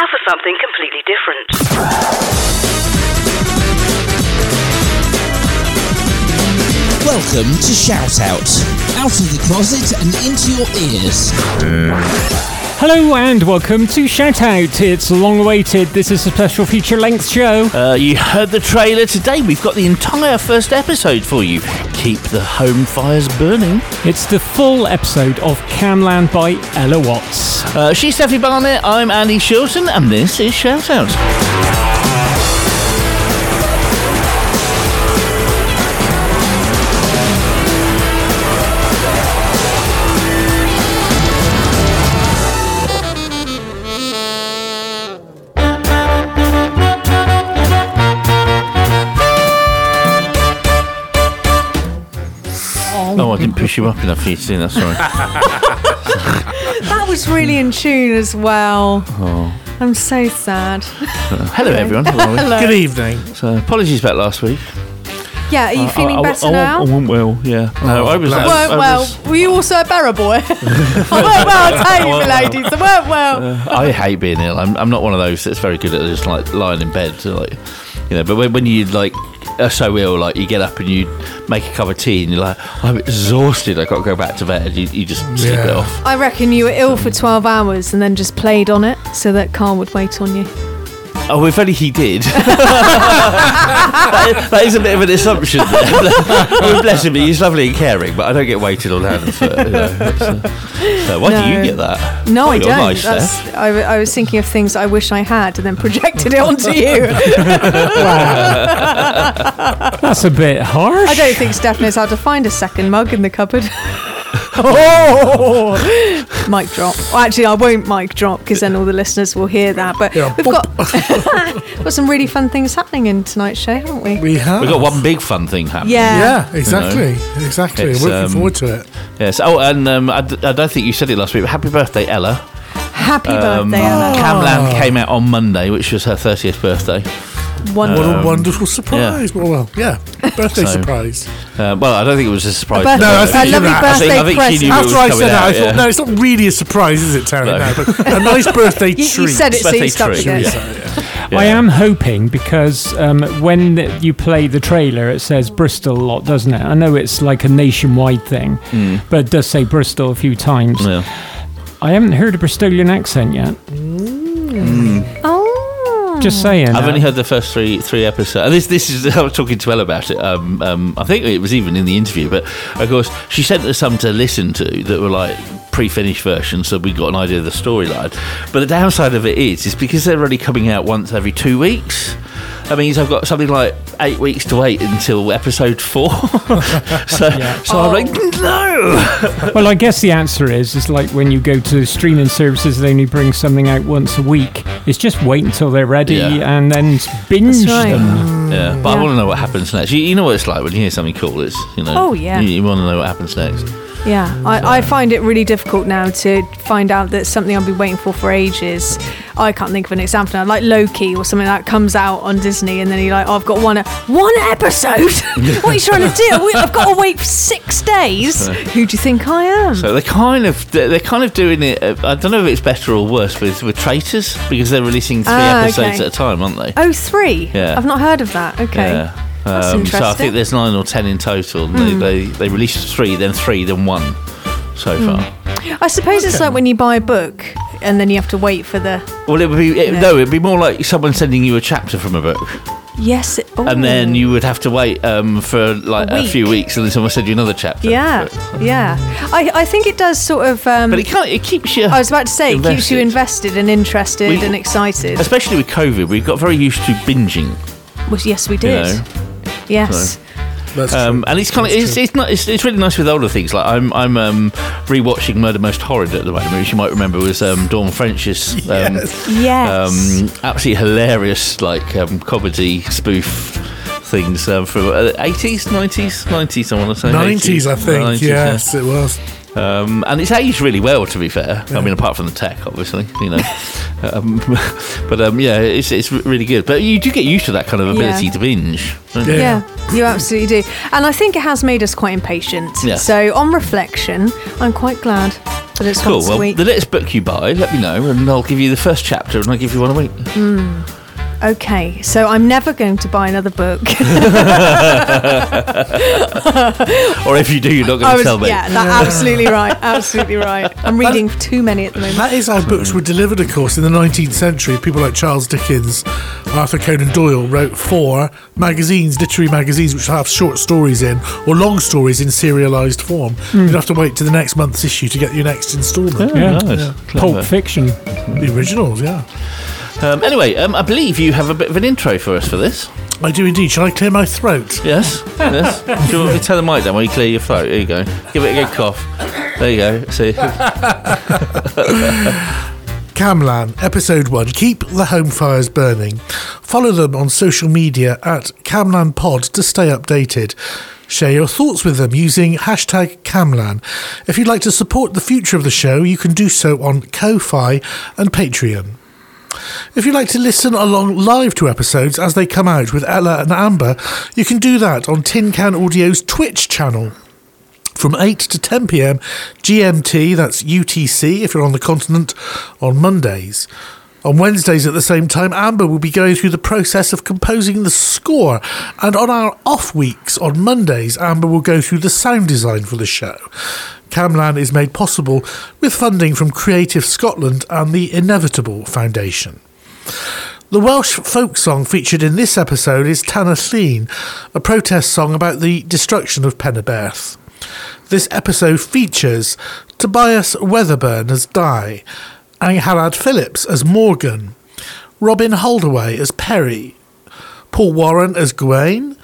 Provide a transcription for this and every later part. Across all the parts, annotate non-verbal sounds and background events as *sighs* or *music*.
Now for something completely different. Welcome to Shout Out. Out of the closet and into your ears. Hello and welcome to Shout Out. It's long awaited. This is a special feature length show. Uh, you heard the trailer today. We've got the entire first episode for you. Keep the home fires burning. It's the full episode of Camlann by Ella Watts. Uh, she's Steffi Barnett. I'm Andy Shilton, and this is Shout push you up enough for you to sing that. Sorry. That was really in tune as well. Oh. I'm so sad. *laughs* Hello, everyone. Hello. Hello. Good evening. So, apologies about last week. Yeah, are you uh, feeling I, I, better I, now? I, wasn't well. Yeah. Oh, no, I was. I, weren't I well. was- Were you also a barra boy? *laughs* *laughs* I weren't well, I'll tell you, ladies. I weren't well. Uh, I hate being ill. I'm, I'm not one of those that's very good at just like lying in bed, so, like you know. But when, when you like are so ill, like you get up and you make a cup of tea, and you're like, I'm exhausted. I got to go back to bed. You, you just slip it off. I reckon you were ill for 12 hours and then just played on it so that Carl would wait on you. Oh, if only he did. *laughs* that, is, that is a bit of an assumption. There. *laughs* well, bless him, he's lovely and caring, but I don't get waited on hands. For, you know, it's, uh, so why do you get that? No, Oh, I you're don't. Nice, That's, Steph. I, w- I was thinking of things I wish I had and then projected it onto you. *laughs* That's a bit harsh. I don't think Steph knows how to find a second mug in the cupboard. Oh, mic drop. Well, actually, I won't mic drop because then all the listeners will hear that. But Yeah, we've got *laughs* *laughs* got some really fun things happening in tonight's show, haven't we? We have. We've got one big fun thing happening. Yeah. Yeah, exactly. Exactly. It's, Looking um, forward to it. Yes. Oh, and um, I, d- I don't think you said it last week, but happy birthday, Ella. Happy Um, birthday, Ella. Camlann came out on Monday, which was her 30th birthday. What a wonderful surprise. Well, well, yeah. Birthday So- surprise. Uh, well, I don't think it was a surprise. birthday- No, I to her. think a you're lovely right. I think- birthday I think she present. knew it was After I coming said that, out, I thought, yeah. no, it's not really a surprise, is it, Terry? No. No, but a nice birthday *laughs* You, treat. you said it, so Birthday you stuck with treat, it. yeah. I am hoping because um, when you play the trailer, it says Bristol a lot, doesn't it? I know it's like a nationwide thing, but it does say Bristol a few times. Hmm. Yeah. I haven't heard a Bristolian accent yet. Oh. Just saying. I've uh, only heard the first three three episodes. And this this is *laughs* I was talking to Elle about it. Um, um, I think it was even in the interview, but of course she sent us some to listen to that were like pre-finished versions, so we got an idea of the storyline. But the downside of it is, is because they're only coming out once every two weeks. That means I've got something like eight weeks to wait until episode four. *laughs* so, so I'm like, oh. no. Well, I guess the answer is is like when you go to streaming services, they only bring something out once a week. It's just wait until they're ready Yeah. and then binge right. them. Yeah, but I want to know what happens next. You, you know what it's like when you hear something cool. It's you know. Oh, yeah. You, you want to know what happens next. Yeah, I, I find it really difficult now to find out that something I've been waiting for for ages. I can't think of an example now, like Loki or something that comes out on Disney, and then you're like, oh, I've got one one episode. *laughs* what are you trying to do? *laughs* I've got to wait for six days. Who do you think I am? So they're kind of they're kind of doing it. uh, I don't know if it's better or worse with with traitors because they're releasing three Ah, episodes okay. at a time, aren't they? oh, three. Yeah. I've not heard of that. Okay. Yeah. Um, so I. Hmm. think there's nine or ten in total. And they, they they released three, then three, then one so far. I suppose it's like when you buy a book and then you have to wait for the. Well, it would be it, no, it'd be more like someone sending you a chapter from a book, Yes. It, and then you would have to wait um, for like A a, few weeks, and then someone send you another chapter. Yeah. Yeah. I, I think it does sort of. Um, but it can't. It keeps you. I was about to say, it keeps you invested. invested and interested We- and excited. Especially with COVID, we got very used to binging. Well, yes, we did. know, yes. That's Um, and it's kind of it's, it's not it's, it's really nice with older things. Like I'm I'm um, rewatching Murder Most Horrid at the moment, which you might remember was um, Dawn French's um, Yes. Yes. um, absolutely hilarious like um, comedy spoof things um, from uh, 80s, 90s, 90s. I want to say 90s, I think. 90s, yeah. yes, it was. Um, and it's aged really well, to be fair. I mean, apart from the tech, obviously, you know. *laughs* um, but um, yeah, it's it's really good. But you do get used to that kind of ability Yeah. to binge. you? Yeah. yeah, you absolutely do. And I think it has made us quite impatient. Yeah. So, on reflection, I'm quite glad. but it's Cool. Well, the next book you buy, let me know, and I'll give you the first chapter, and I'll give you one a week. Okay, so I'm never going to buy another book. *laughs* *laughs* Or if you do, you're not going I to was, tell me. yeah, that absolutely right, absolutely right. I'm reading too many at the moment. That is how books were delivered, of course, in the 19th century. People like Charles Dickens, Arthur Conan Doyle wrote for magazines, literary magazines, which have short stories in or long stories in serialized form. Hmm. You'd have to wait to the next month's issue to get your next instalment. Yeah. Nice. Clever. Pulp Fiction. Hmm. The originals, yeah. Um, anyway, um, I believe you have a bit of an intro for us for this. I do indeed. Shall I clear my throat? Yes, yes. *laughs* Do you want me to tell the mic down while you clear your throat? There you go. Give it a good cough. There you go. See. *laughs* Camlann, Episode 1 Keep the Home Fires Burning. Follow them on social media at Camlann Pod to stay updated. Share your thoughts with them using hashtag Camlann. If you'd like to support the future of the show, you can do so on Ko-Fi and Patreon. If you'd like to listen along live to episodes as they come out with Ella and Amber, you can do that on Tin Can Audio's Twitch channel from 8 to 10 pm GMT, that's UTC if you're on the continent, on Mondays. On Wednesdays at the same time, Amber will be going through the process of composing the score. And on our off weeks, on Mondays, Amber will go through the sound design for the show. Camlann is made possible with funding from Creative Scotland and the Inevitable Foundation. The Welsh folk song featured in this episode is Tanna a protest song about the destruction of Penyberth. This episode features Tobias Weatherburn as Di, Angharad Phillips as Morgan, Robin Holdaway as Perry, Paul Warren as Gawain,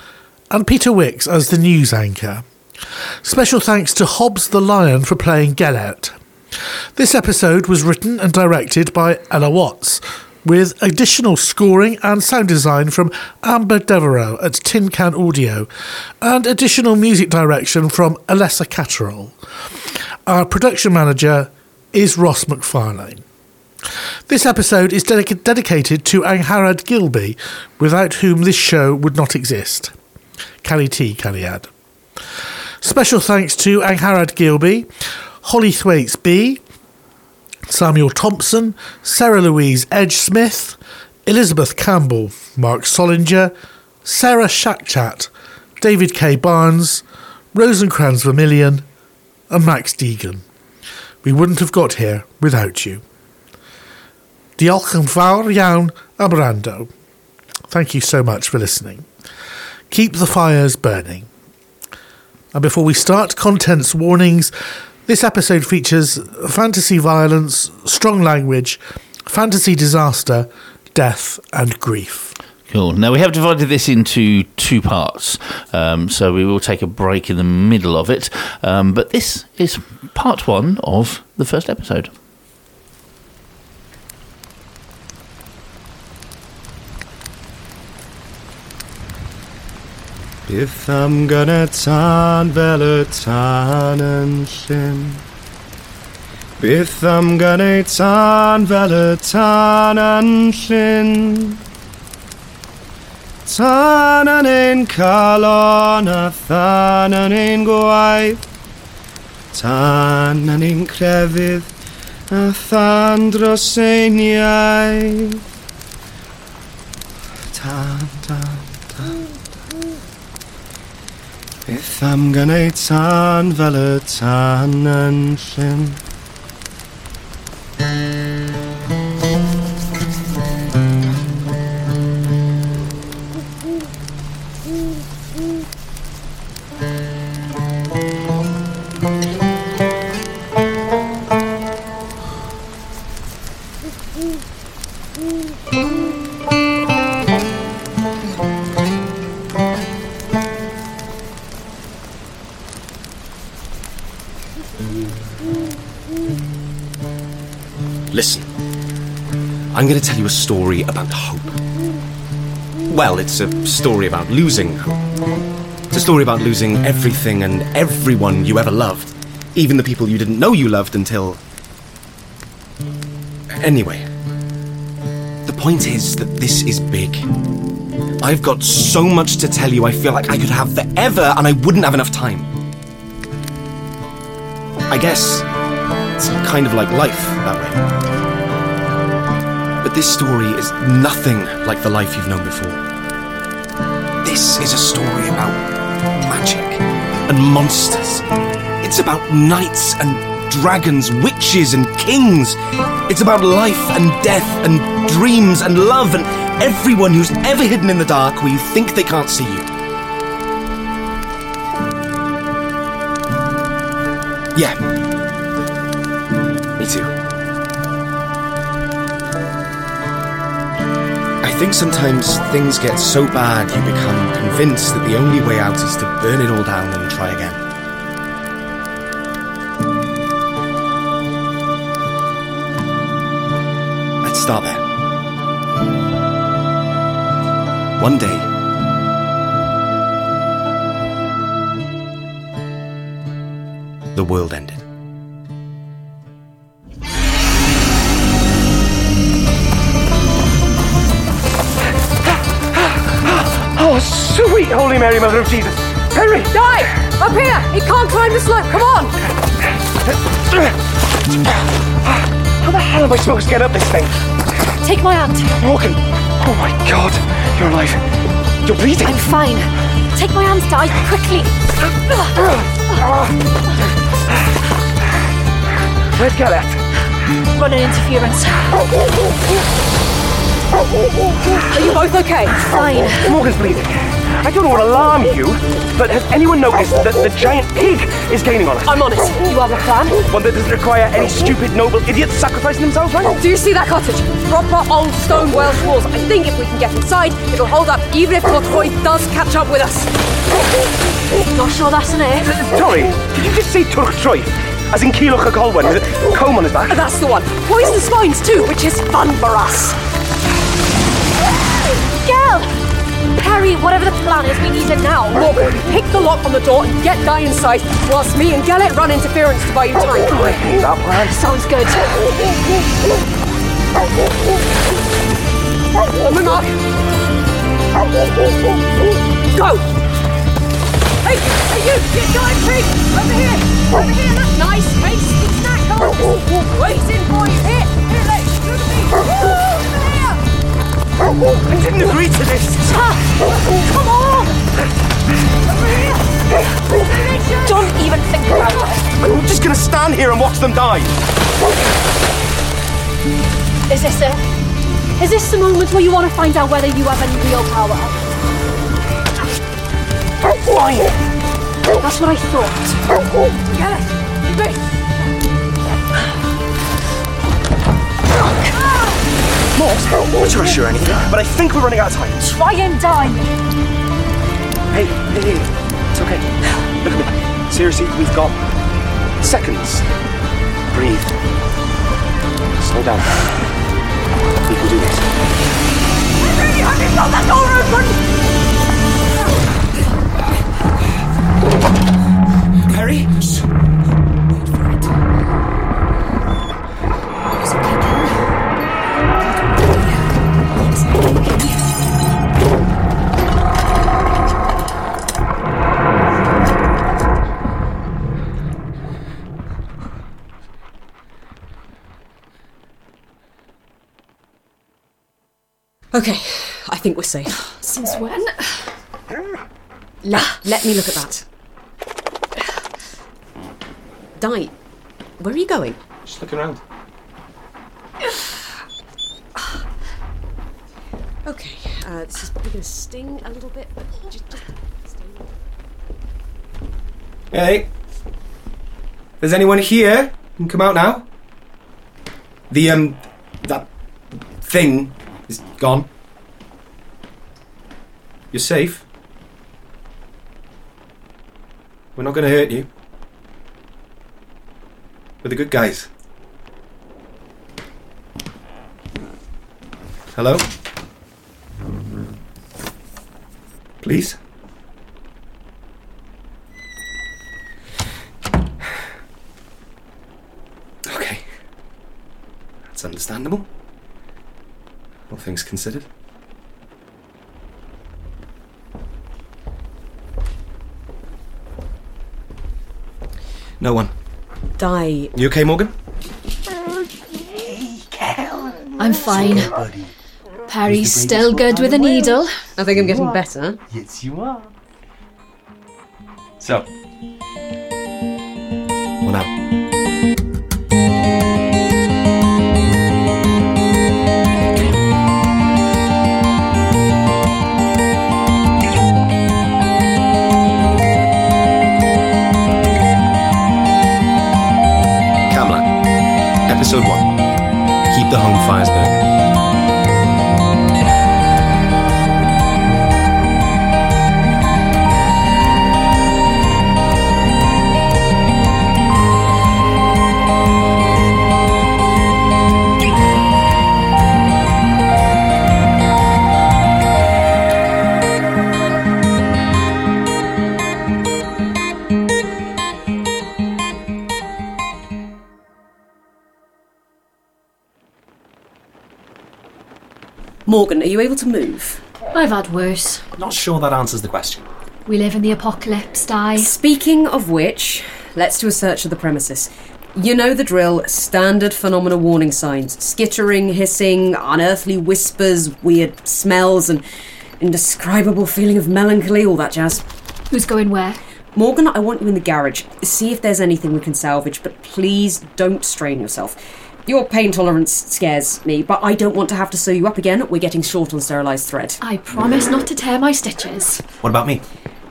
and Peter Wicks as the news anchor. Special thanks to Hobbs the Lion for playing Gellert. This episode was written and directed by Ella Watts, with additional scoring and sound design from Amber Devereaux at Tin Can Audio, and additional music direction from Alessa Catterall. Our production manager is Ross McFarlane. This episode is dedica- dedicated to Angharad Gilby, without whom this show would not exist. Cali T, Caliad. Special thanks to Angharad Gilby, Holly Thwaites B, Samuel Thompson, Sarah Louise Edge Smith, Elizabeth Campbell, Mark Solinger, Sarah Shackchat, David K. Barnes, Rosencrantz Vermilion, and Max Deegan. We wouldn't have got here without you. Diolch yn fawr iawn am. Thank you so much for listening. Keep the fires burning. And before we start, contents warnings. This episode features fantasy violence, strong language, fantasy disaster, death, and grief. Cool. Now we have divided this into two parts, um, so we will take a break in the middle of it. Um, but this is part one of the first episode. Byth am y tân fel y tân yn llyn. Byth am ei tân fel y tân yn llyn. Tân yn ein calon a than yn ein gwaith. Tân yn ein crefydd a than dros ein iaith. Tân, tân. Byth am gynnau tan fel y tan yn llyn story about hope. Well, it's a story about losing hope. It's a story about losing everything and everyone you ever loved, even the people you didn't know you loved until. Anyway, the point is that this is big. I've got so much to tell you, I feel like I could have forever and I wouldn't have enough time. I guess It's kind of like life that way. This story is nothing like the life you've known before. This is a story about magic and monsters. It's about knights and dragons, witches and kings. It's about life and death and dreams and love and everyone who's ever hidden in the dark where you think they can't see you. Yeah. Me too. Think sometimes things get so bad you become convinced that the only way out is to burn it all down and try again. Let's start there. One day, the world ended. Sweet Holy Mary, Mother of Jesus. Henry! Di! Up here! He can't climb the slope. Come on! How the hell am I supposed to get up this thing? Take my hand. Morgan! Oh my god, you're alive. You're bleeding. I'm fine. Take my hand, Di quickly. Where's Gellert? Running interference. Are you both okay? Oh, fine. Morgan's bleeding. I don't want to alarm you, but has anyone noticed that the giant pig is gaining on us? I'm on it. You have a plan? One that doesn't require any stupid noble idiots sacrificing themselves, right? Do you see that cottage? Proper old stone Welsh walls. I think if we can get inside, it'll hold up even if Godfrey does catch up with us. Not sure that's an it. Sorry, did you just say Twrch Trwyth? As in Culhwch ac Olwen, with a comb on his back? That's the one. Poison spines too, which is fun for us. Harry, whatever the plan is, we need it now. Morgan, pick the lock on the door and get Guy inside, whilst me and Gellert run interference to buy you time. That plan. Sounds good. On the mark. Go! Hey, hey you! Get and Pete! Over here! Over here! That's nice! Tasty snack! Waiting for you! Here! Here, Lex! Look at me! I didn't agree to this. Come on! Don't even think about it. I'm just gonna stand here and watch them die. Is this it? Is this the moment where you want to find out whether you have any real power? Why? That's what I thought. Gellert! Morgs, not to rush you or anything, but I think we're running out of time. Try and die. Hey, hey, hey, it's okay. *sighs* Look at me. Seriously, we've got seconds. Breathe. Slow down. We can do this. Got that door open! Harry? Okay, I think we're safe. Since when? *sighs* Let, let me look at that. Di, where are you going? Just looking around. Okay, uh, this is going to sting a little bit, but just, just. Hey. There's anyone here, can come out now. The, um, that thing is gone. You're safe. We're not to hurt you. We're the good guys. Hello? Please? Okay. That's understandable. All things considered. No one. Di. You okay, Morgan? I'm fine. Buddy. Perry's still good with a needle. I think I'm getting better. Yes, you are. So, Well, now, Morgan, are you able to move? I've had worse. Not sure that answers the question. We live in the apocalypse, Di. Speaking of which, let's do a search of the premises. You know the drill standard phenomena warning signs skittering, hissing, unearthly whispers, weird smells, and indescribable feeling of melancholy, all that jazz. Who's going where? Morgan, I want you in the garage. See if there's anything we can salvage, but please don't strain yourself. Your pain tolerance scares me, but I don't want to have to sew you up again. We're getting short on sterilised thread. I promise not to tear my stitches. What about me?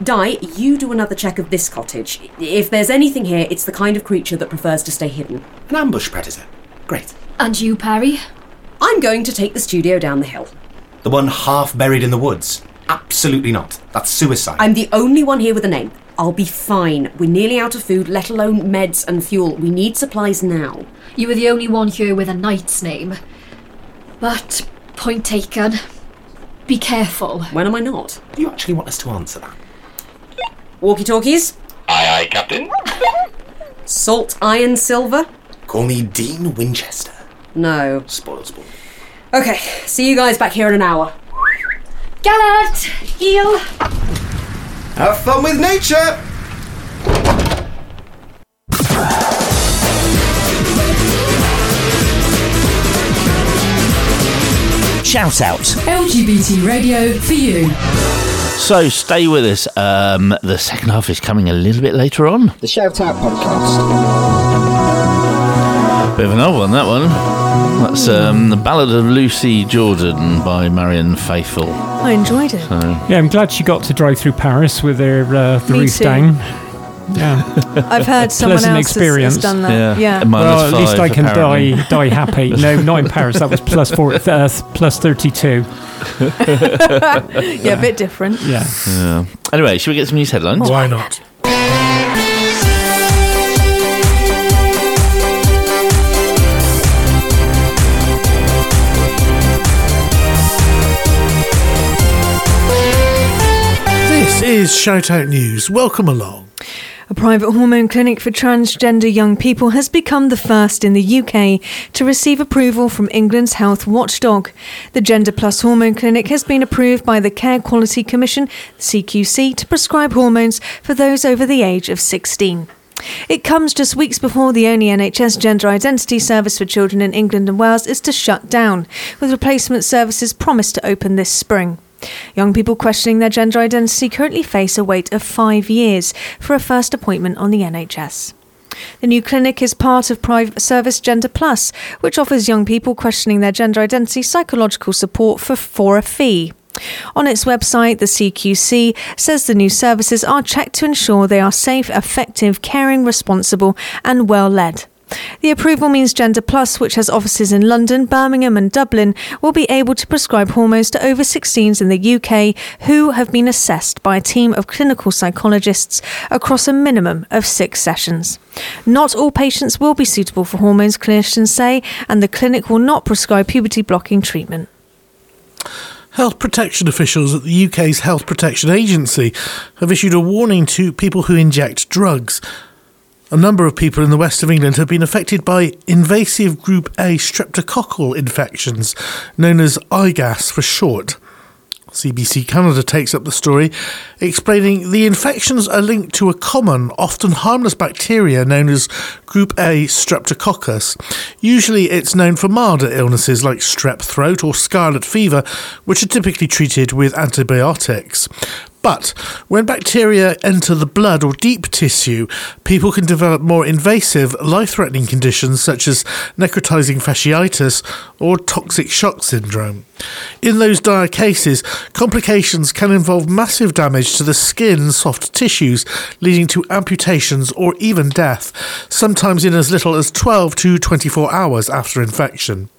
Di, you do another check of this cottage. If there's anything here, it's the kind of creature that prefers to stay hidden. An ambush predator. Great. And you, Perry? I'm going to take the studio down the hill. The one half buried in the woods. Absolutely not. That's suicide. I'm the only one here with a name. I'll be fine. We're nearly out of food, let alone meds and fuel. We need supplies now. You were the only one here with a knight's name. But, point taken. Be careful. When am I not? Do you actually want us to answer that? Walkie talkies? Aye, aye, Captain. *laughs* Salt, iron, silver? Call me Dean Winchester. No. Spoil sport. Okay, see you guys back here in an hour. Gellert! Heel! Have fun with nature! Shout out. LGBT radio for you. So stay with us. Um, the second half is coming a little bit later on. The Shout Out podcast. Bit of an old one, that one. That's um, the Ballad of Lucy Jordan by Marianne Faithfull. I enjoyed it. So, Yeah, I'm glad she got to drive through Paris with her uh, the Me roof too. *laughs* Yeah, I've heard someone Pleasant else has- experience. has done that. Yeah. Yeah. Well, at least I can apparently. die *laughs* die happy. No, not in Paris. That was plus four, *laughs* uh, plus thirty-two. yeah, a bit different. Yeah. yeah. Anyway, should we get some news headlines? Why not? Is Shout Out News. Welcome along. A private hormone clinic for transgender young people has become the first in the UK to receive approval from England's health watchdog. The Gender Plus Hormone Clinic has been approved by the Care Quality Commission, CQC, to prescribe hormones for those over the age of 16. It comes just weeks before the only NHS gender identity service for children in England and Wales is to shut down, with replacement services promised to open this spring. Young people questioning their gender identity currently face a wait of five years for a first appointment on the NHS. The new clinic is part of private service Gender Plus, which offers young people questioning their gender identity psychological support for, for a fee. On its website, the CQC says the new services are checked to ensure they are safe, effective, caring, responsible, and well led. The approval means Gender Plus, which has offices in London, Birmingham, and Dublin, will be able to prescribe hormones to over 16s in the UK who have been assessed by a team of clinical psychologists across a minimum of six sessions. Not all patients will be suitable for hormones, clinicians say, and the clinic will not prescribe puberty blocking treatment. Health protection officials at the UK's Health Protection Agency have issued a warning to people who inject drugs. A number of people in the west of England have been affected by invasive group A streptococcal infections, known as IGAS for short. CBC Canada takes up the story, explaining the infections are linked to a common, often harmless bacteria known as Group A Streptococcus. Usually it's known for milder illnesses like strep throat or scarlet fever, which are typically treated with antibiotics. But when bacteria enter the blood or deep tissue, people can develop more invasive, life threatening conditions such as necrotizing fasciitis or toxic shock syndrome. In those dire cases, complications can involve massive damage to the skin and soft tissues, leading to amputations or even death, sometimes in as little as 12 to 24 hours after infection.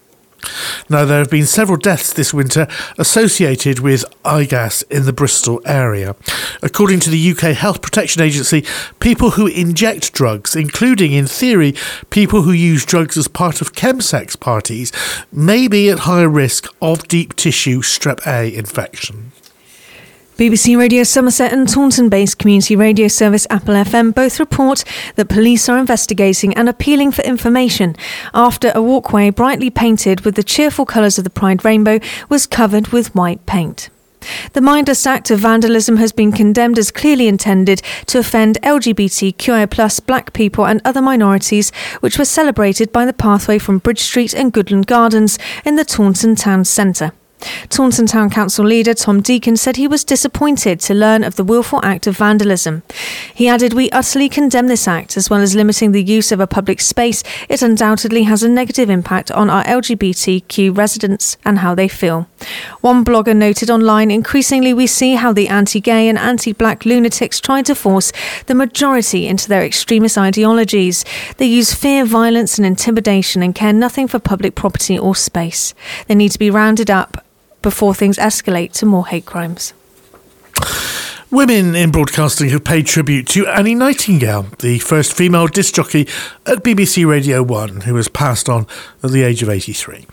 Now, there have been several deaths this winter associated with IGAS in the Bristol area. According to the UK Health Protection Agency, people who inject drugs, including, in theory, people who use drugs as part of chemsex parties, may be at higher risk of deep tissue strep A infection. BBC Radio Somerset and Taunton based community radio service Apple FM both report that police are investigating and appealing for information after a walkway brightly painted with the cheerful colours of the Pride rainbow was covered with white paint. The mindless act of vandalism has been condemned as clearly intended to offend LGBTQI, black people, and other minorities, which was celebrated by the pathway from Bridge Street and Goodland Gardens in the Taunton Town Centre. Taunton Town Council leader Tom Deacon said he was disappointed to learn of the willful act of vandalism. He added, We utterly condemn this act, as well as limiting the use of a public space. It undoubtedly has a negative impact on our LGBTQ residents and how they feel. One blogger noted online, increasingly we see how the anti gay and anti black lunatics try to force the majority into their extremist ideologies. They use fear, violence, and intimidation and care nothing for public property or space. They need to be rounded up before things escalate to more hate crimes. Women in broadcasting have paid tribute to Annie Nightingale, the first female disc jockey at BBC Radio 1, who was passed on at the age of 83.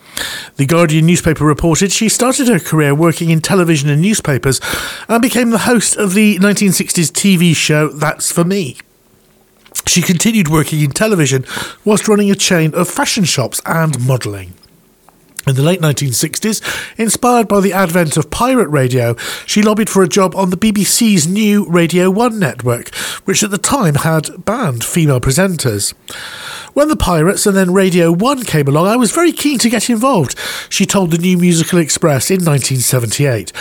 The Guardian newspaper reported she started her career working in television and newspapers and became the host of the 1960s TV show That's For Me. She continued working in television whilst running a chain of fashion shops and modelling. In the late 1960s, inspired by the advent of pirate radio, she lobbied for a job on the BBC's new Radio 1 network, which at the time had banned female presenters. When the Pirates and then Radio 1 came along, I was very keen to get involved, she told the New Musical Express in 1978.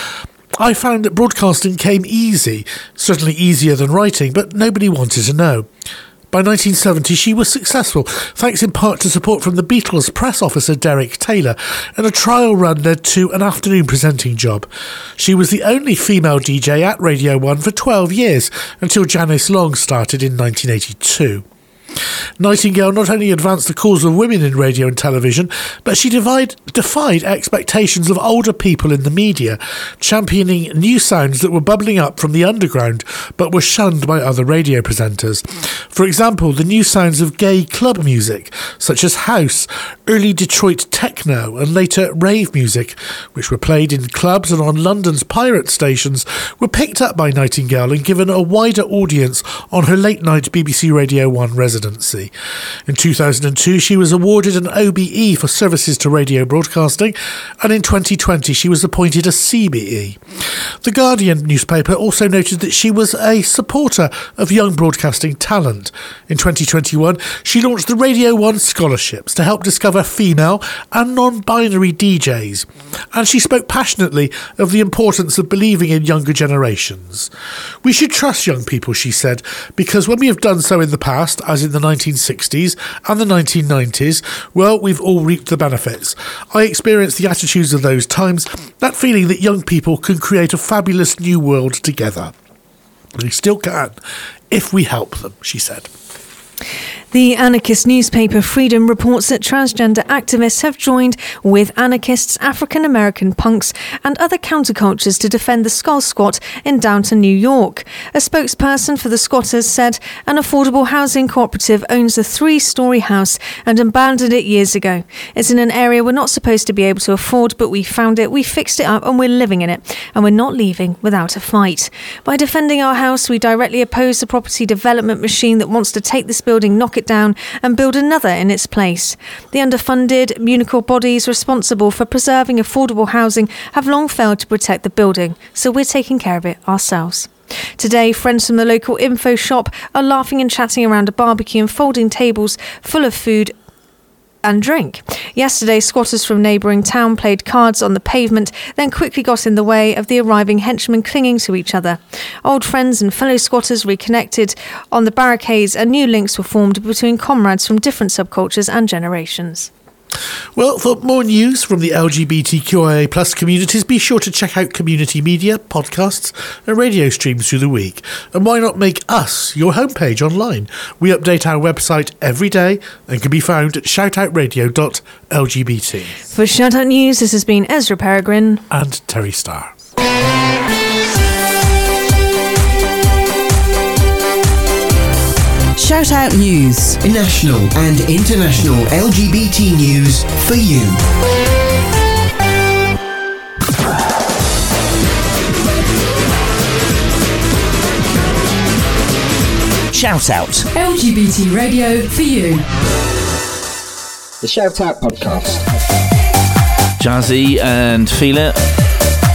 I found that broadcasting came easy, certainly easier than writing, but nobody wanted to know. By 1970, she was successful, thanks in part to support from the Beatles press officer Derek Taylor, and a trial run led to an afternoon presenting job. She was the only female DJ at Radio 1 for 12 years, until Janice Long started in 1982. Nightingale not only advanced the cause of women in radio and television, but she defied, defied expectations of older people in the media, championing new sounds that were bubbling up from the underground but were shunned by other radio presenters. For example, the new sounds of gay club music, such as house, early Detroit techno, and later rave music, which were played in clubs and on London's pirate stations, were picked up by Nightingale and given a wider audience on her late night BBC Radio 1 residency. In 2002, she was awarded an OBE for services to radio broadcasting, and in 2020, she was appointed a CBE. The Guardian newspaper also noted that she was a supporter of young broadcasting talent. In 2021, she launched the Radio 1 Scholarships to help discover female and non binary DJs, and she spoke passionately of the importance of believing in younger generations. We should trust young people, she said, because when we have done so in the past, as in the 1960s and the 1990s, well, we've all reaped the benefits. I experienced the attitudes of those times, that feeling that young people can create a fabulous new world together. They still can, if we help them, she said. The anarchist newspaper Freedom reports that transgender activists have joined with anarchists, African American punks, and other countercultures to defend the Skull Squat in downtown New York. A spokesperson for the squatters said an affordable housing cooperative owns a three story house and abandoned it years ago. It's in an area we're not supposed to be able to afford, but we found it, we fixed it up, and we're living in it, and we're not leaving without a fight. By defending our house, we directly oppose the property development machine that wants to take this building, knock it it down and build another in its place. The underfunded municipal bodies responsible for preserving affordable housing have long failed to protect the building, so we're taking care of it ourselves. Today, friends from the local info shop are laughing and chatting around a barbecue and folding tables full of food and drink. Yesterday, squatters from neighbouring town played cards on the pavement, then quickly got in the way of the arriving henchmen clinging to each other. Old friends and fellow squatters reconnected on the barricades, and new links were formed between comrades from different subcultures and generations. Well, for more news from the LGBTQIA plus communities, be sure to check out community media, podcasts, and radio streams through the week. And why not make us your homepage online? We update our website every day and can be found at shoutoutradio.lgbt. For Shoutout News, this has been Ezra Peregrine. And Terry Starr. Shout Out News. National and international LGBT news for you. Shout Out. LGBT radio for you. The Shout Out Podcast. Jazzy and Feel It.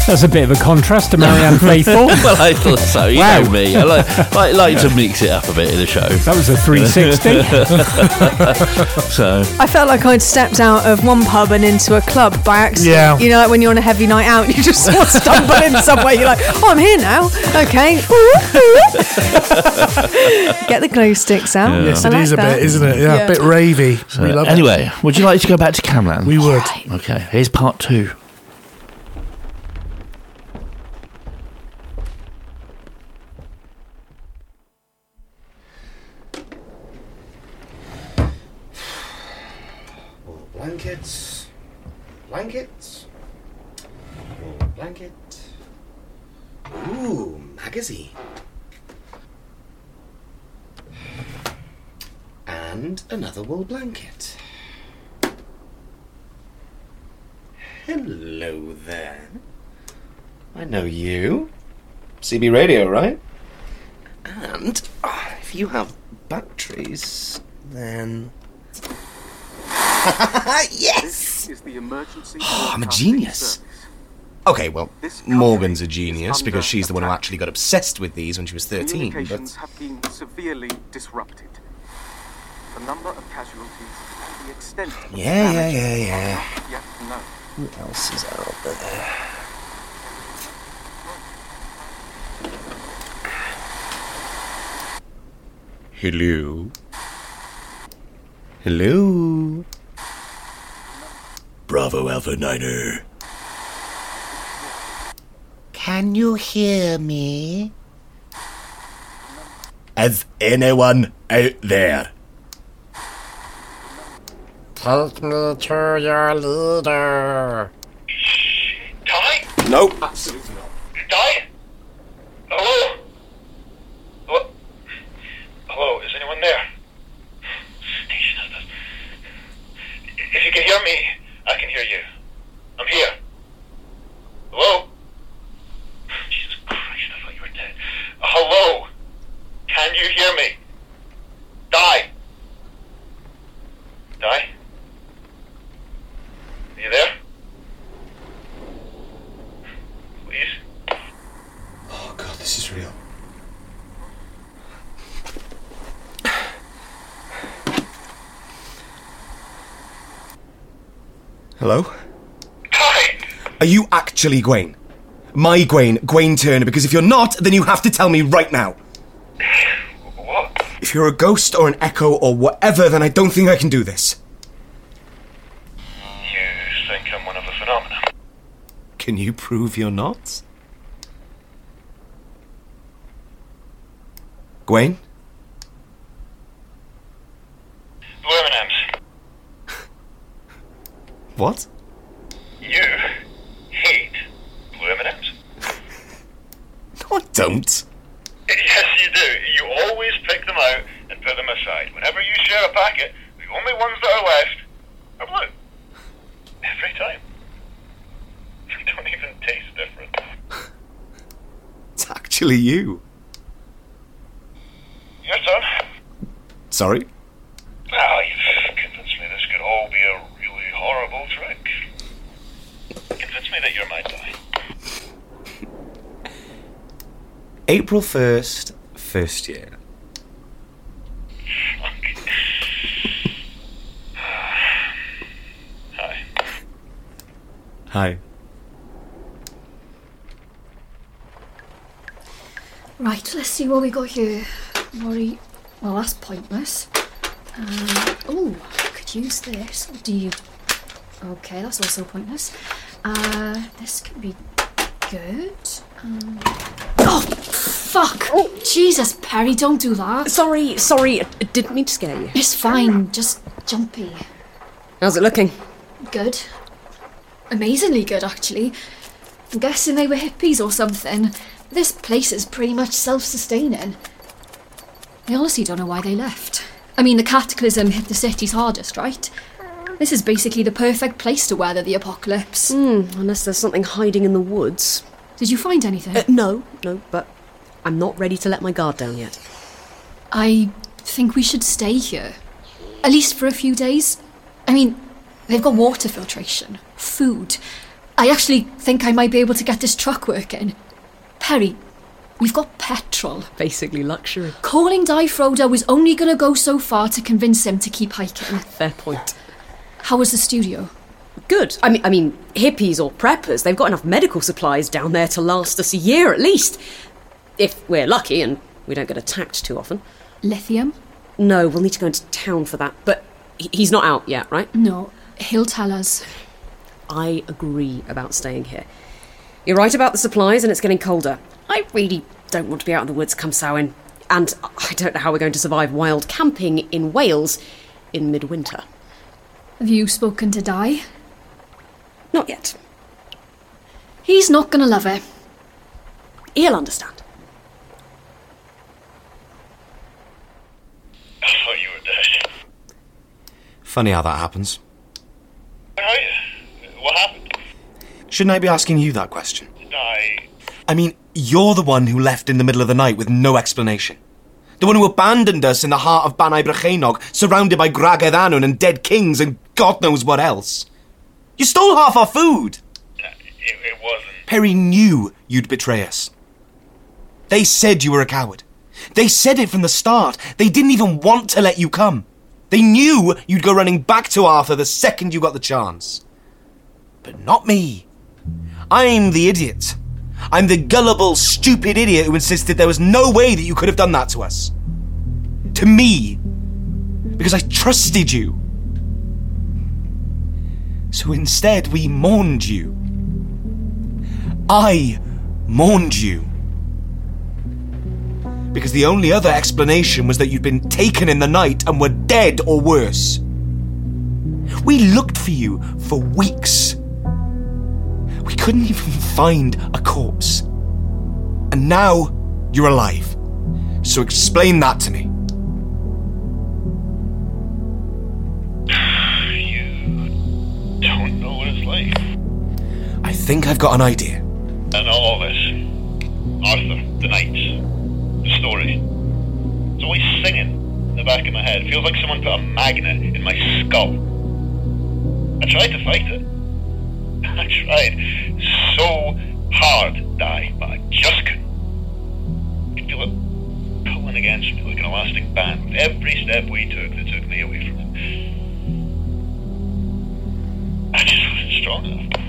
That's a bit of a contrast to Marianne *laughs* Faithfull. well, I thought so. You Wow. know me. I like, like, like to mix it up a bit in the show. That was a 360. *laughs* so, I felt like I'd stepped out of one pub and into a club by accident. Yeah. You know, like when you're on a heavy night out, you just *laughs* sort of stumble in somewhere. You're like, oh, I'm here now. Okay. Get the glow sticks out. Yes, I it like is a that. bit, isn't it? Yeah, a bit ravey. so we love it. anyway, would you like to go back to Camlann? We would. Okay, here's part two. Wool blankets. Blankets. Wool blanket. Ooh, magazine. And another wool blanket. Hello there. I know you. CB radio, right? And ah, if you have batteries, then. *laughs* yes! Is the emergency Oh, I'm a genius. Okay, well, Morgan's a genius because she's the one who actually got obsessed with these when she was 13. Communications But have been severely disrupted. The number of casualties and the extent of the yeah, yeah, damage yeah, yeah. not yet. Who else is out there? Hello. Hello. Bravo Alpha Niner. Can you hear me? Is anyone out there? Take me to your leader. Nope. Absolutely not. Di? Hello? What? Hello, is anyone there? If you can hear me, I can hear you. I'm here. Hello? Jesus Christ, I thought you were dead. Uh, hello? Can you hear me? Di. Di? Are you there? Please? Oh god, this is real. Hello? Are you actually Gawain? My Gawain, Gawain Turner, because if you're not, then you have to tell me right now. What? If you're a ghost or an echo or whatever, then I don't think I can do this. You think I'm one of the phenomena? Can you prove you're not? Gawain? Blue M&M's. *laughs* What? You hate blue M&M's. No, I don't. Yes, you do. You always pick them out and put them aside. Whenever you share a packet, the only ones that are left are blue. Every time. *laughs* They don't even taste different. It's actually you. Your turn. Sorry? April 1st, first year. Hi. Hi. Right, let's see what we got here. Worry. Well, that's pointless. Uh, oh, could use this. Do you? Okay, that's also pointless. Uh, this could be good. Um, oh, fuck! Oh, Jesus, Perry, don't do that. Sorry, sorry, I didn't mean to scare you. It's fine, just jumpy. How's it looking? Good. Amazingly good, actually. I'm guessing they were hippies or something. This place is pretty much self sustaining. I honestly don't know why they left. I mean, the cataclysm hit the cities hardest, right? This is basically the perfect place to weather the apocalypse. Hmm, unless there's something hiding in the woods. Did you find anything? Uh, no, no, but I'm not ready to let my guard down yet. I think we should stay here. At least for a few days. I mean, they've got water filtration, food. I actually think I might be able to get this truck working. Perry, we've got petrol. Basically luxury. Calling Di Frodo was only going to go so far to convince him to keep hiking. *laughs* Fair point. How was the studio? Good. I mean, I mean, hippies or preppers, they've got enough medical supplies down there to last us a year at least. If we're lucky and we don't get attacked too often. Lithium? No, we'll need to go into town for that. But he's not out yet, right? No, he'll tell us. I agree about staying here. You're right about the supplies, and it's getting colder. I really don't want to be out in the woods come Samhain. And I don't know how we're going to survive wild camping in Wales in midwinter. Have you spoken to Di? Not yet. He's not going to love her. He'll understand. I thought you were dead. Funny how that happens. Where are you? What happened? Shouldn't I be asking you that question? I. I mean, you're the one who left in the middle of the night with no explanation. The one who abandoned us in the heart of Bannau Brycheiniog, surrounded by Gwragedd Annwn and dead kings and God knows what else. You stole half our food! It, it wasn't. Perry knew you'd betray us. They said you were a coward. They said it from the start. They didn't even want to let you come. They knew you'd go running back to Arthur the second you got the chance. But not me. I'm the idiot. I'm the gullible, stupid idiot who insisted there was no way that you could have done that to us. To me. Because I trusted you. So instead, we mourned you. I mourned you. Because the only other explanation was that you'd been taken in the night and were dead or worse. We looked for you for weeks. We couldn't even find a corpse. And now you're alive. So explain that to me. Think I've got an idea. And all this. Arthur, the knights, the story. It's always singing in the back of my head. It feels like someone put a magnet in my skull. I tried to fight it. *laughs* I tried so hard, Di, but I just couldn't. I could feel it pulling against me like an elastic band with every step we took that took me away from it. I just wasn't strong enough.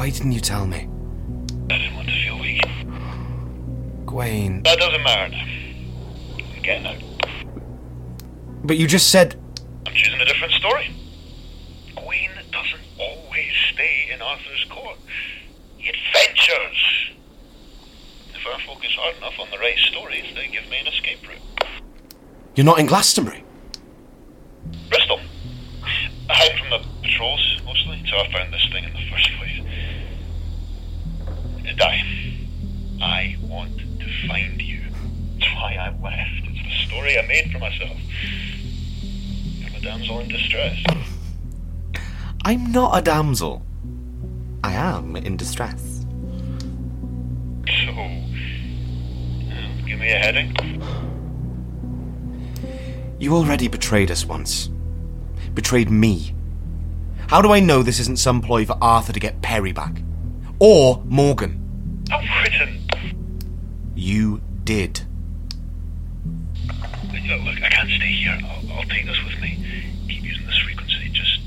Why didn't you tell me? I didn't want to feel weak. Gawain. That doesn't matter now. I'm getting out. But you just said. I'm choosing a different story. Gawain doesn't always stay in Arthur's court. He adventures. If I focus hard enough on the right stories, they give me an escape route. You're not in Glastonbury. Bristol. I hide from the patrols, mostly, so I found this thing in the first place. Di. I want to find you. That's why I left. It's the story I made for myself. I'm a damsel in distress. I'm not a damsel. I am in distress. So, uh, give me a heading. You already betrayed us once. Betrayed me. How do I know this isn't some ploy for Arthur to get Perry back? Or Morgan? I wouldn't. You did. Look, look, I can't stay here. I'll, I'll take this with me. Keep using this frequency. Just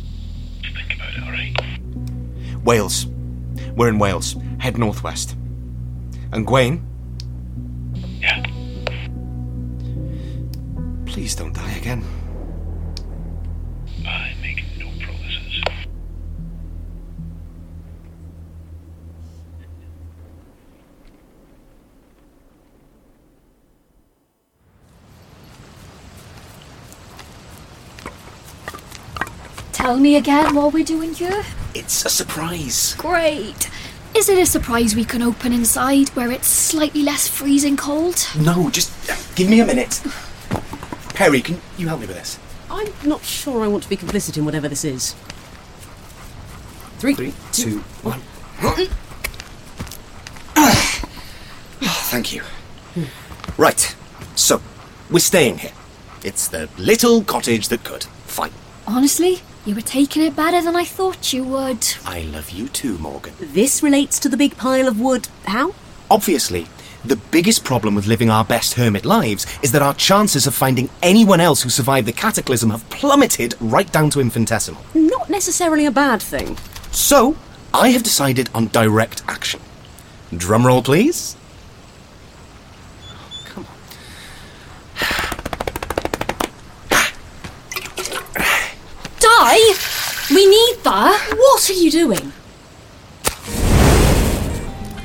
to think about it, alright? Wales. We're in Wales. Head northwest. And Gawain? Yeah. Please don't die again. Tell me again what we're doing here. It's a surprise. Great. Is it a surprise we can open inside where it's slightly less freezing cold? No, just uh, give me a minute. Perry, can you help me with this? I'm not sure I want to be complicit in whatever this is. Three, Three, two, one. *sighs* Thank you. Right, so we're staying here. It's the little cottage that could. Fine. Honestly, you were taking it better than I thought you would. I love you too, Morgan. This relates to the big pile of wood. How? Obviously, the biggest problem with living our best hermit lives is that our chances of finding anyone else who survived the cataclysm have plummeted right down to infinitesimal. Not necessarily a bad thing. So, I have decided on direct action. Drumroll, please. Di? We need that. What are you doing?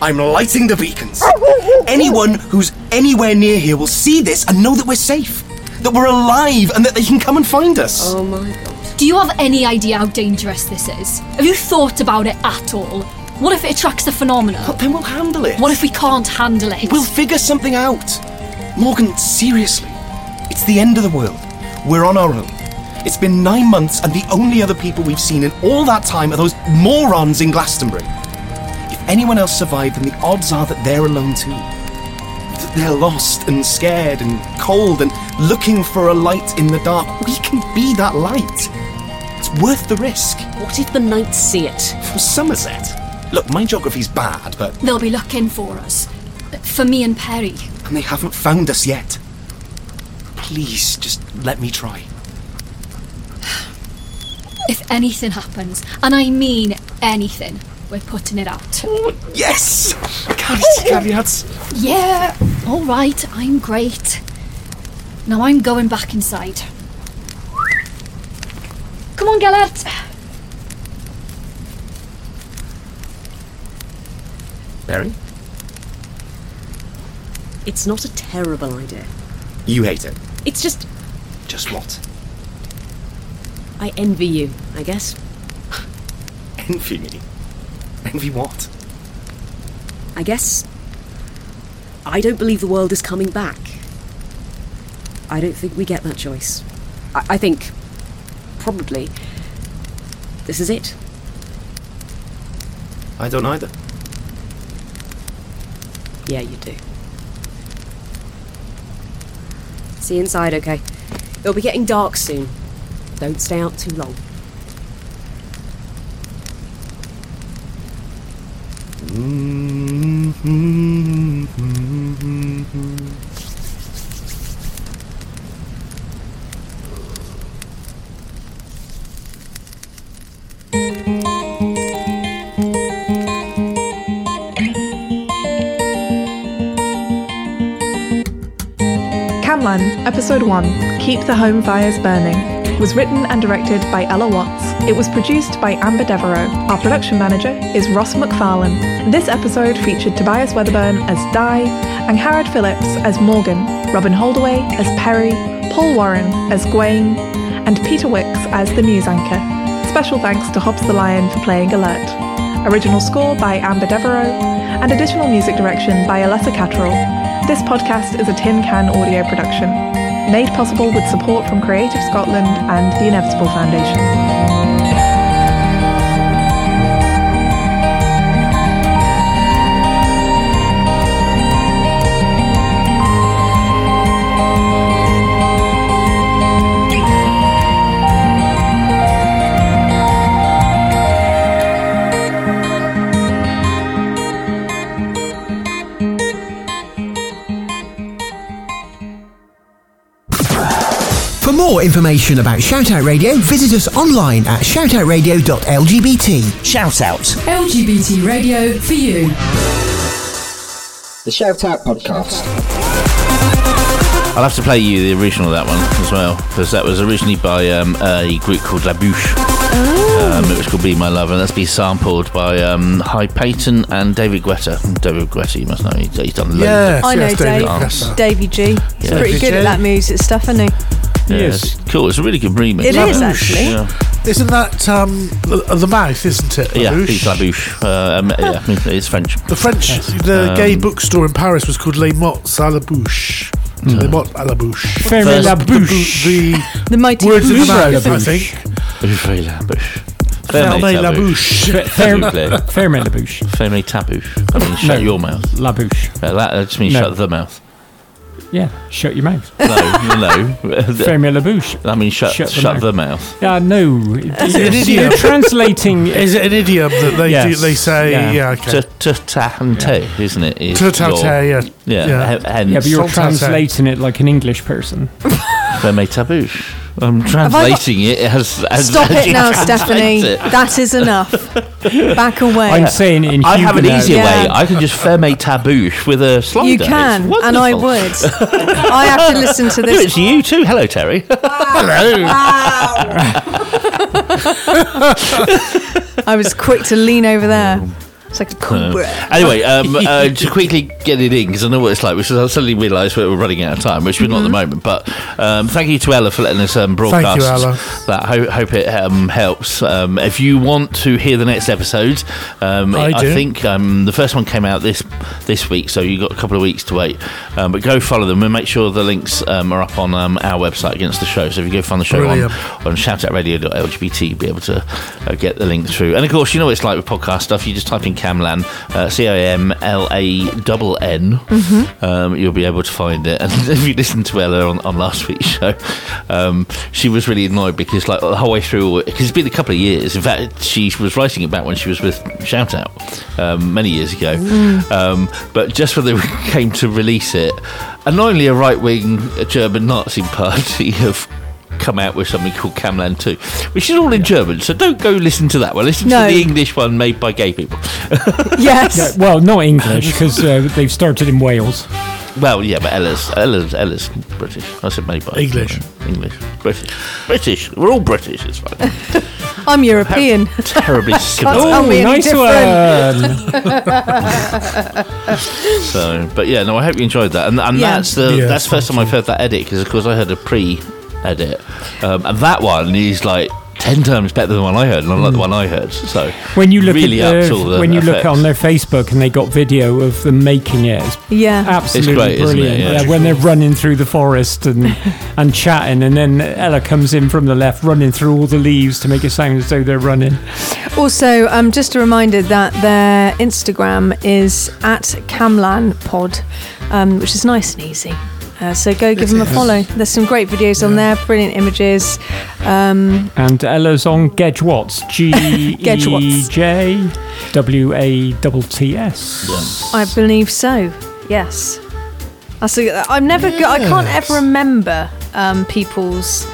I'm lighting the beacons. Anyone who's anywhere near here will see this and know that we're safe, that we're alive, and that they can come and find us. Oh my god. Do you have any idea how dangerous this is? Have you thought about it at all? What if it attracts the phenomena? But then we'll handle it. What if we can't handle it? We'll figure something out. Morgan, seriously. It's the end of the world. We're on our own. It's been nine months, and the only other people we've seen in all that time are those morons in Glastonbury. If anyone else survived, then the odds are that they're alone too. That they're lost and scared and cold and looking for a light in the dark. We can be that light. It's worth the risk. What if the knights see it? From Somerset. Look, my geography's bad, but. They'll be looking for us. For me and Perry. And they haven't found us yet. Please, just let me try. If anything happens, and I mean anything, we're putting it out. Oh, yes! Caveats, caveats. Yeah, all right, I'm great. Now I'm going back inside. Come on, Gellert. Barry? It's not a terrible idea. You hate it. It's just. Just what? I envy you, I guess. Envy me? Envy what? I guess. I don't believe the world is coming back. I don't think we get that choice. I, I think. Probably. This is it. I don't either. Yeah, you do. See you inside, okay? It'll be getting dark soon. Don't stay out too long. Camlann, Episode 1 Keep the Home Fires Burning, was written and directed by Ella Watts. It was produced by Amber Devereaux. Our production manager is Ross McFarlane. This episode featured Tobias Weatherburn as Di, and Harrod Phillips as Morgan, Robin Holdaway as Perry, Paul Warren as Gawain, and Peter Wicks as the news anchor. Special thanks to Hobbs the Lion for playing Gellert. Original score by Amber Devereaux, and additional music direction by Alessa Catterall. This podcast is a Tin Can audio production, made possible with support from Creative Scotland and the Inevitable Foundation. Information about Shoutout Radio, visit us online at shoutoutradio.lgbt. Shout out. LGBT radio for you. The Shout Out Podcast. I'll have to play you the original of that one as well because that was originally by um, a group called La Bouche. Um, it was called Be My Love, and that's been sampled by um, Hypaton and David Guetta. David Guetta, you must know, he's, he's done loads. Yes, I know yes, David Dave. Davey G. He's Yeah. pretty Davey good G. at that music stuff, isn't he? Yeah, Yes. it's cool. It's a really good remix. It La is, actually. Yeah, Isn't that um, the, the mouth, isn't it? yeah Labouche? it's La Uh, um, yeah, I mean, it's French. The French, the Um, gay bookstore in Paris was called Les Mots à la Bouche. Hmm. Les Mots à la Bouche. Fermez la The, bouche. the The mighty words in the Bouche. mouth, I think. Fermez la bouche. Fermez la bouche. Ferme, ferme la bouche. Fermez ta bouche. I mean, shut No. your mouth. La bouche. Uh, that just means No. shut the mouth. Yeah, shut your mouth. No, no. *laughs* *laughs* Ferme la bouche. That means shut, Shut shut, the the mouth. Yeah, no. *laughs* Is it an You're idiom? translating. Is it an idiom that they do, they say? Yeah. Yeah, okay. Ta ta and te, isn't it? is Ta ta your- yeah. Yeah, Yeah. he- hence Yeah, but you're translating it like an English person. Fermez ta bouche. I'm translating it as, as Stop as it now, *laughs* Stephanie. it. That is enough. Back away. I'm saying it in I have an easier Yeah. way. I can just ferme tabouche with a slider. you can, and I would. I have to listen to No, *laughs* this. it's you too. Hello, Terry. Hello. *laughs* I was quick to lean over there. Oh, It's like a cobra. anyway, um, *laughs* uh, to quickly get it in because I know what it's like. Which is I suddenly realised we're running out of time, which we're not at the moment. But um, thank you to Ella for letting us um, broadcast Ella. that. Ho- hope it um, helps. Um, if you want to hear the next episode, um, I do. think um, the first one came out this this week, so you've got a couple of weeks to wait. Um, but go follow them and make sure the links um, are up on um, our website against the show. So if you go find the show on, Brilliant. on shoutoutradio.lgbt, you'll be able to uh, get the link through. And of course, you know what it's like with podcast stuff. You just type in Camlann, uh, C I M L A double N. Um, you'll be able to find it. *laughs* And if you listen to Ella on, on last week's *laughs* show, um, she was really annoyed because, like, the whole way through, because it's been a couple of years. In fact, she was writing it back when she was with Shoutout um, many years ago. Um, but just when they *laughs* came to release it, annoyingly, a right wing German Nazi party have come out with something called Camland 2, which is all in German. So don't go listen to that one. Listen No. to the English one made by gay people. *laughs* Yes. Yeah, well, not English because uh, they've started in Wales. Well, yeah, but Ella's Ella's Ella's British. I said made by English. English, British, British. We're all British. It's fine. *laughs* I'm European. Terribly *laughs* Can't similar. tell me any nice different. one. So, but yeah, no, I hope you enjoyed that. And, and Yeah. that's the Yeah, that's the first time I've heard that edit because, of course, I heard a pre-edit, um, and that one is like ten times better than the one I heard, and I like the one I heard. So When you look really at ups their, all the when you look on their Facebook and they got video of them making it, it's Yeah. absolutely great, isn't it? brilliant. Yeah. Yeah, when they're running through the forest and *laughs* and chatting, and then Ella comes in from the left, running through all the leaves to make it sound as though they're running. Also, um, just a reminder that their Instagram is at Camlann Pod, um, which is nice and easy. Uh, so go give them a follow. There's some great videos on there, brilliant images. Um, And Ella's on Gedge Watts, *laughs* G E Gedge J W A T T S. I believe so. Yes. That's a, I'm never. go- I can't ever remember um, people's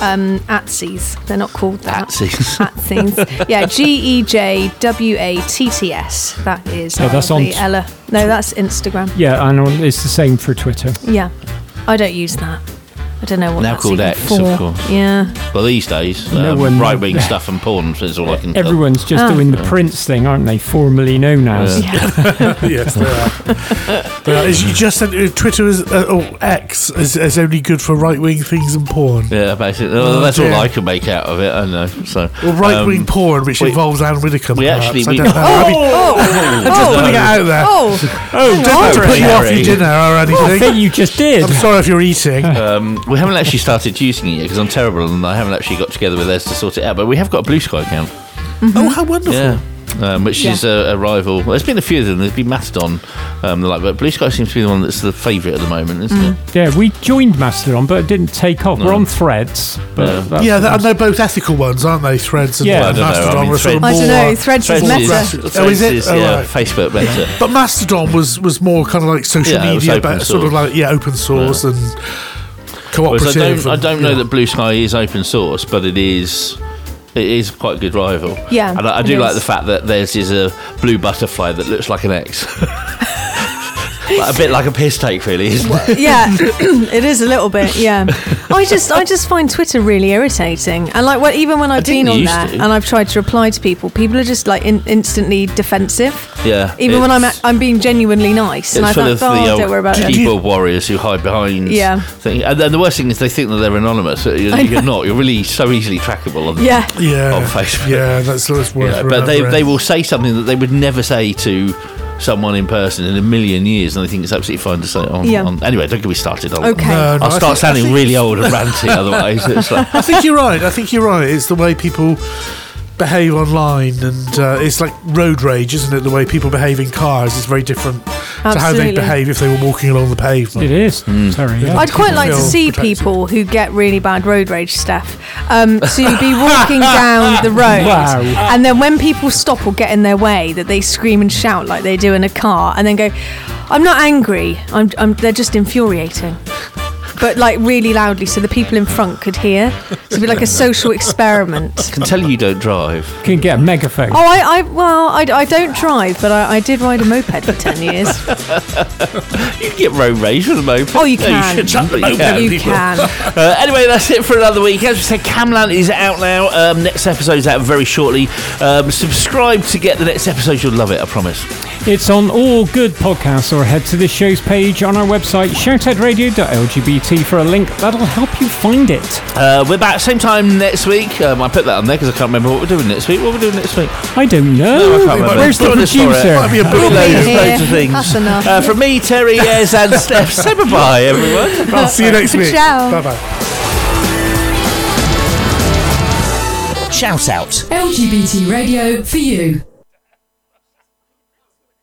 um, atsies. They're not called that. Atsies. *laughs* Atsies. yeah. G E J W A T T S. That is. Yeah, that's on t- Ella. No, that's Instagram. Yeah, and it's the same for Twitter. Yeah. I don't use that. I don't know what Now that's called X, for. of course. Yeah. well, these days, No um, one- right-wing stuff and porn is all I can. tell. Everyone's just Ah. doing the Prince thing, aren't they? Formerly known as. yes, they are. They are. Is you just said uh, Twitter is uh, oh, X is, is only good for right wing things and porn. Yeah, basically, well, Oh, that's dear. all I can make out of it. I know. So, Well, right wing um, porn, which we- involves Ann Widdecombe. we perhaps. actually- I we- don't know. I mean, *laughs* Oh. I'm just Oh. putting it out there. Oh. Oh, don't Sorry. put you off your Harry. dinner or I anything. think you just did. I'm sorry if you're eating. Um, we haven't actually started using it yet because I'm terrible and I haven't actually got together with Les to sort it out. But we have got a Bluesky account. Oh, how wonderful. Yeah. Um, which is a, a rival. Well, there's been a few of them. There's been Mastodon, um, they're like, but Bluesky seems to be the one that's the favourite at the moment, isn't Mm. it? Yeah, we joined Mastodon, but it didn't take off. No. We're on Threads, but Yeah. that's- Yeah, that, and they're both ethical ones, aren't they? Threads and Yeah. Well, I don't know. I Mastodon mean, were sort of Threads- I don't know. Threads, Threads is is, meta. Threads Threads is it? is, Oh, yeah, right. Facebook meta. But Mastodon was was more kind of like social Yeah, media, open but sort of like yeah, open source and cooperative. I don't, I don't know yeah. that Bluesky is open source, but it is. It is quite a good rival. Yeah, and I, I do like is. the fact that theirs is a blue butterfly that looks like an X. *laughs* Like, a bit like a piss take, really, isn't it? yeah, *laughs* *clears throat* it is a little bit. Yeah, I just I just find Twitter really irritating, and like well, even when I've think been on you there to. and I've tried to reply to people, people are just like in, instantly defensive. Yeah. Even when I'm I'm being genuinely nice, and I thought, of oh, don't worry about it. keyboard warriors who hide behind. Yeah. Thing. And then the worst thing is they think that they're anonymous. Uh, you're, you're not. You're really so easily trackable on, Yeah. Yeah. on Facebook. Yeah, that's what's worth Yeah, but they, they will say something that they would never say to someone in person in a million years, and I think it's absolutely fine to say it on. Yeah. on anyway, don't get me started. I'll, Okay. No, no, I'll start think- sounding think- really old and ranty *laughs* otherwise. It's like, I think you're right. I think you're right. It's the way people behave online, and uh, it's like road rage, isn't it? The way people behave in cars is very different to how Absolutely. they behave if they were walking along the pavement. It is. Hmm. Sorry. yeah. I'd quite like to see protected. people who get really bad road rage stuff um, to be walking *laughs* down the road, Wow. and then when people stop or get in their way, that they scream and shout like they do in a car, and then go, "I'm not angry. I'm, I'm they're just infuriating." But like really loudly, so the people in front could hear. So it'd be like a social *laughs* experiment. I can tell you you don't drive. Can get a megaphone. Oh, I, I well, I, I don't drive, but I, I did ride a moped for ten years. *laughs* You can get road rage with a moped. Oh, you No, can. shouldn't, but you can. You can. *laughs* Uh, anyway, that's it for another week. As we said, Camland is out now. Um, next episode is out very shortly. Um, subscribe to get the next episode. You'll love it, I promise. It's on all good podcasts or head to the show's page on our website, shoutoutradio.lgbt for a link that'll help you find it. Uh, we're back same time next week. Um, I put that on there because I can't remember what we're doing next week. What we're doing next week? I don't know. No, I can't remember. Where's the Put on this for it. producer? Might be a Loads, here. loads of things. That's enough. Uh, from me, Terry, Ez, and *laughs* Steph. Say bye, everyone. I'll see you next week. Ciao. Bye bye. Shout out. LGBT radio for you.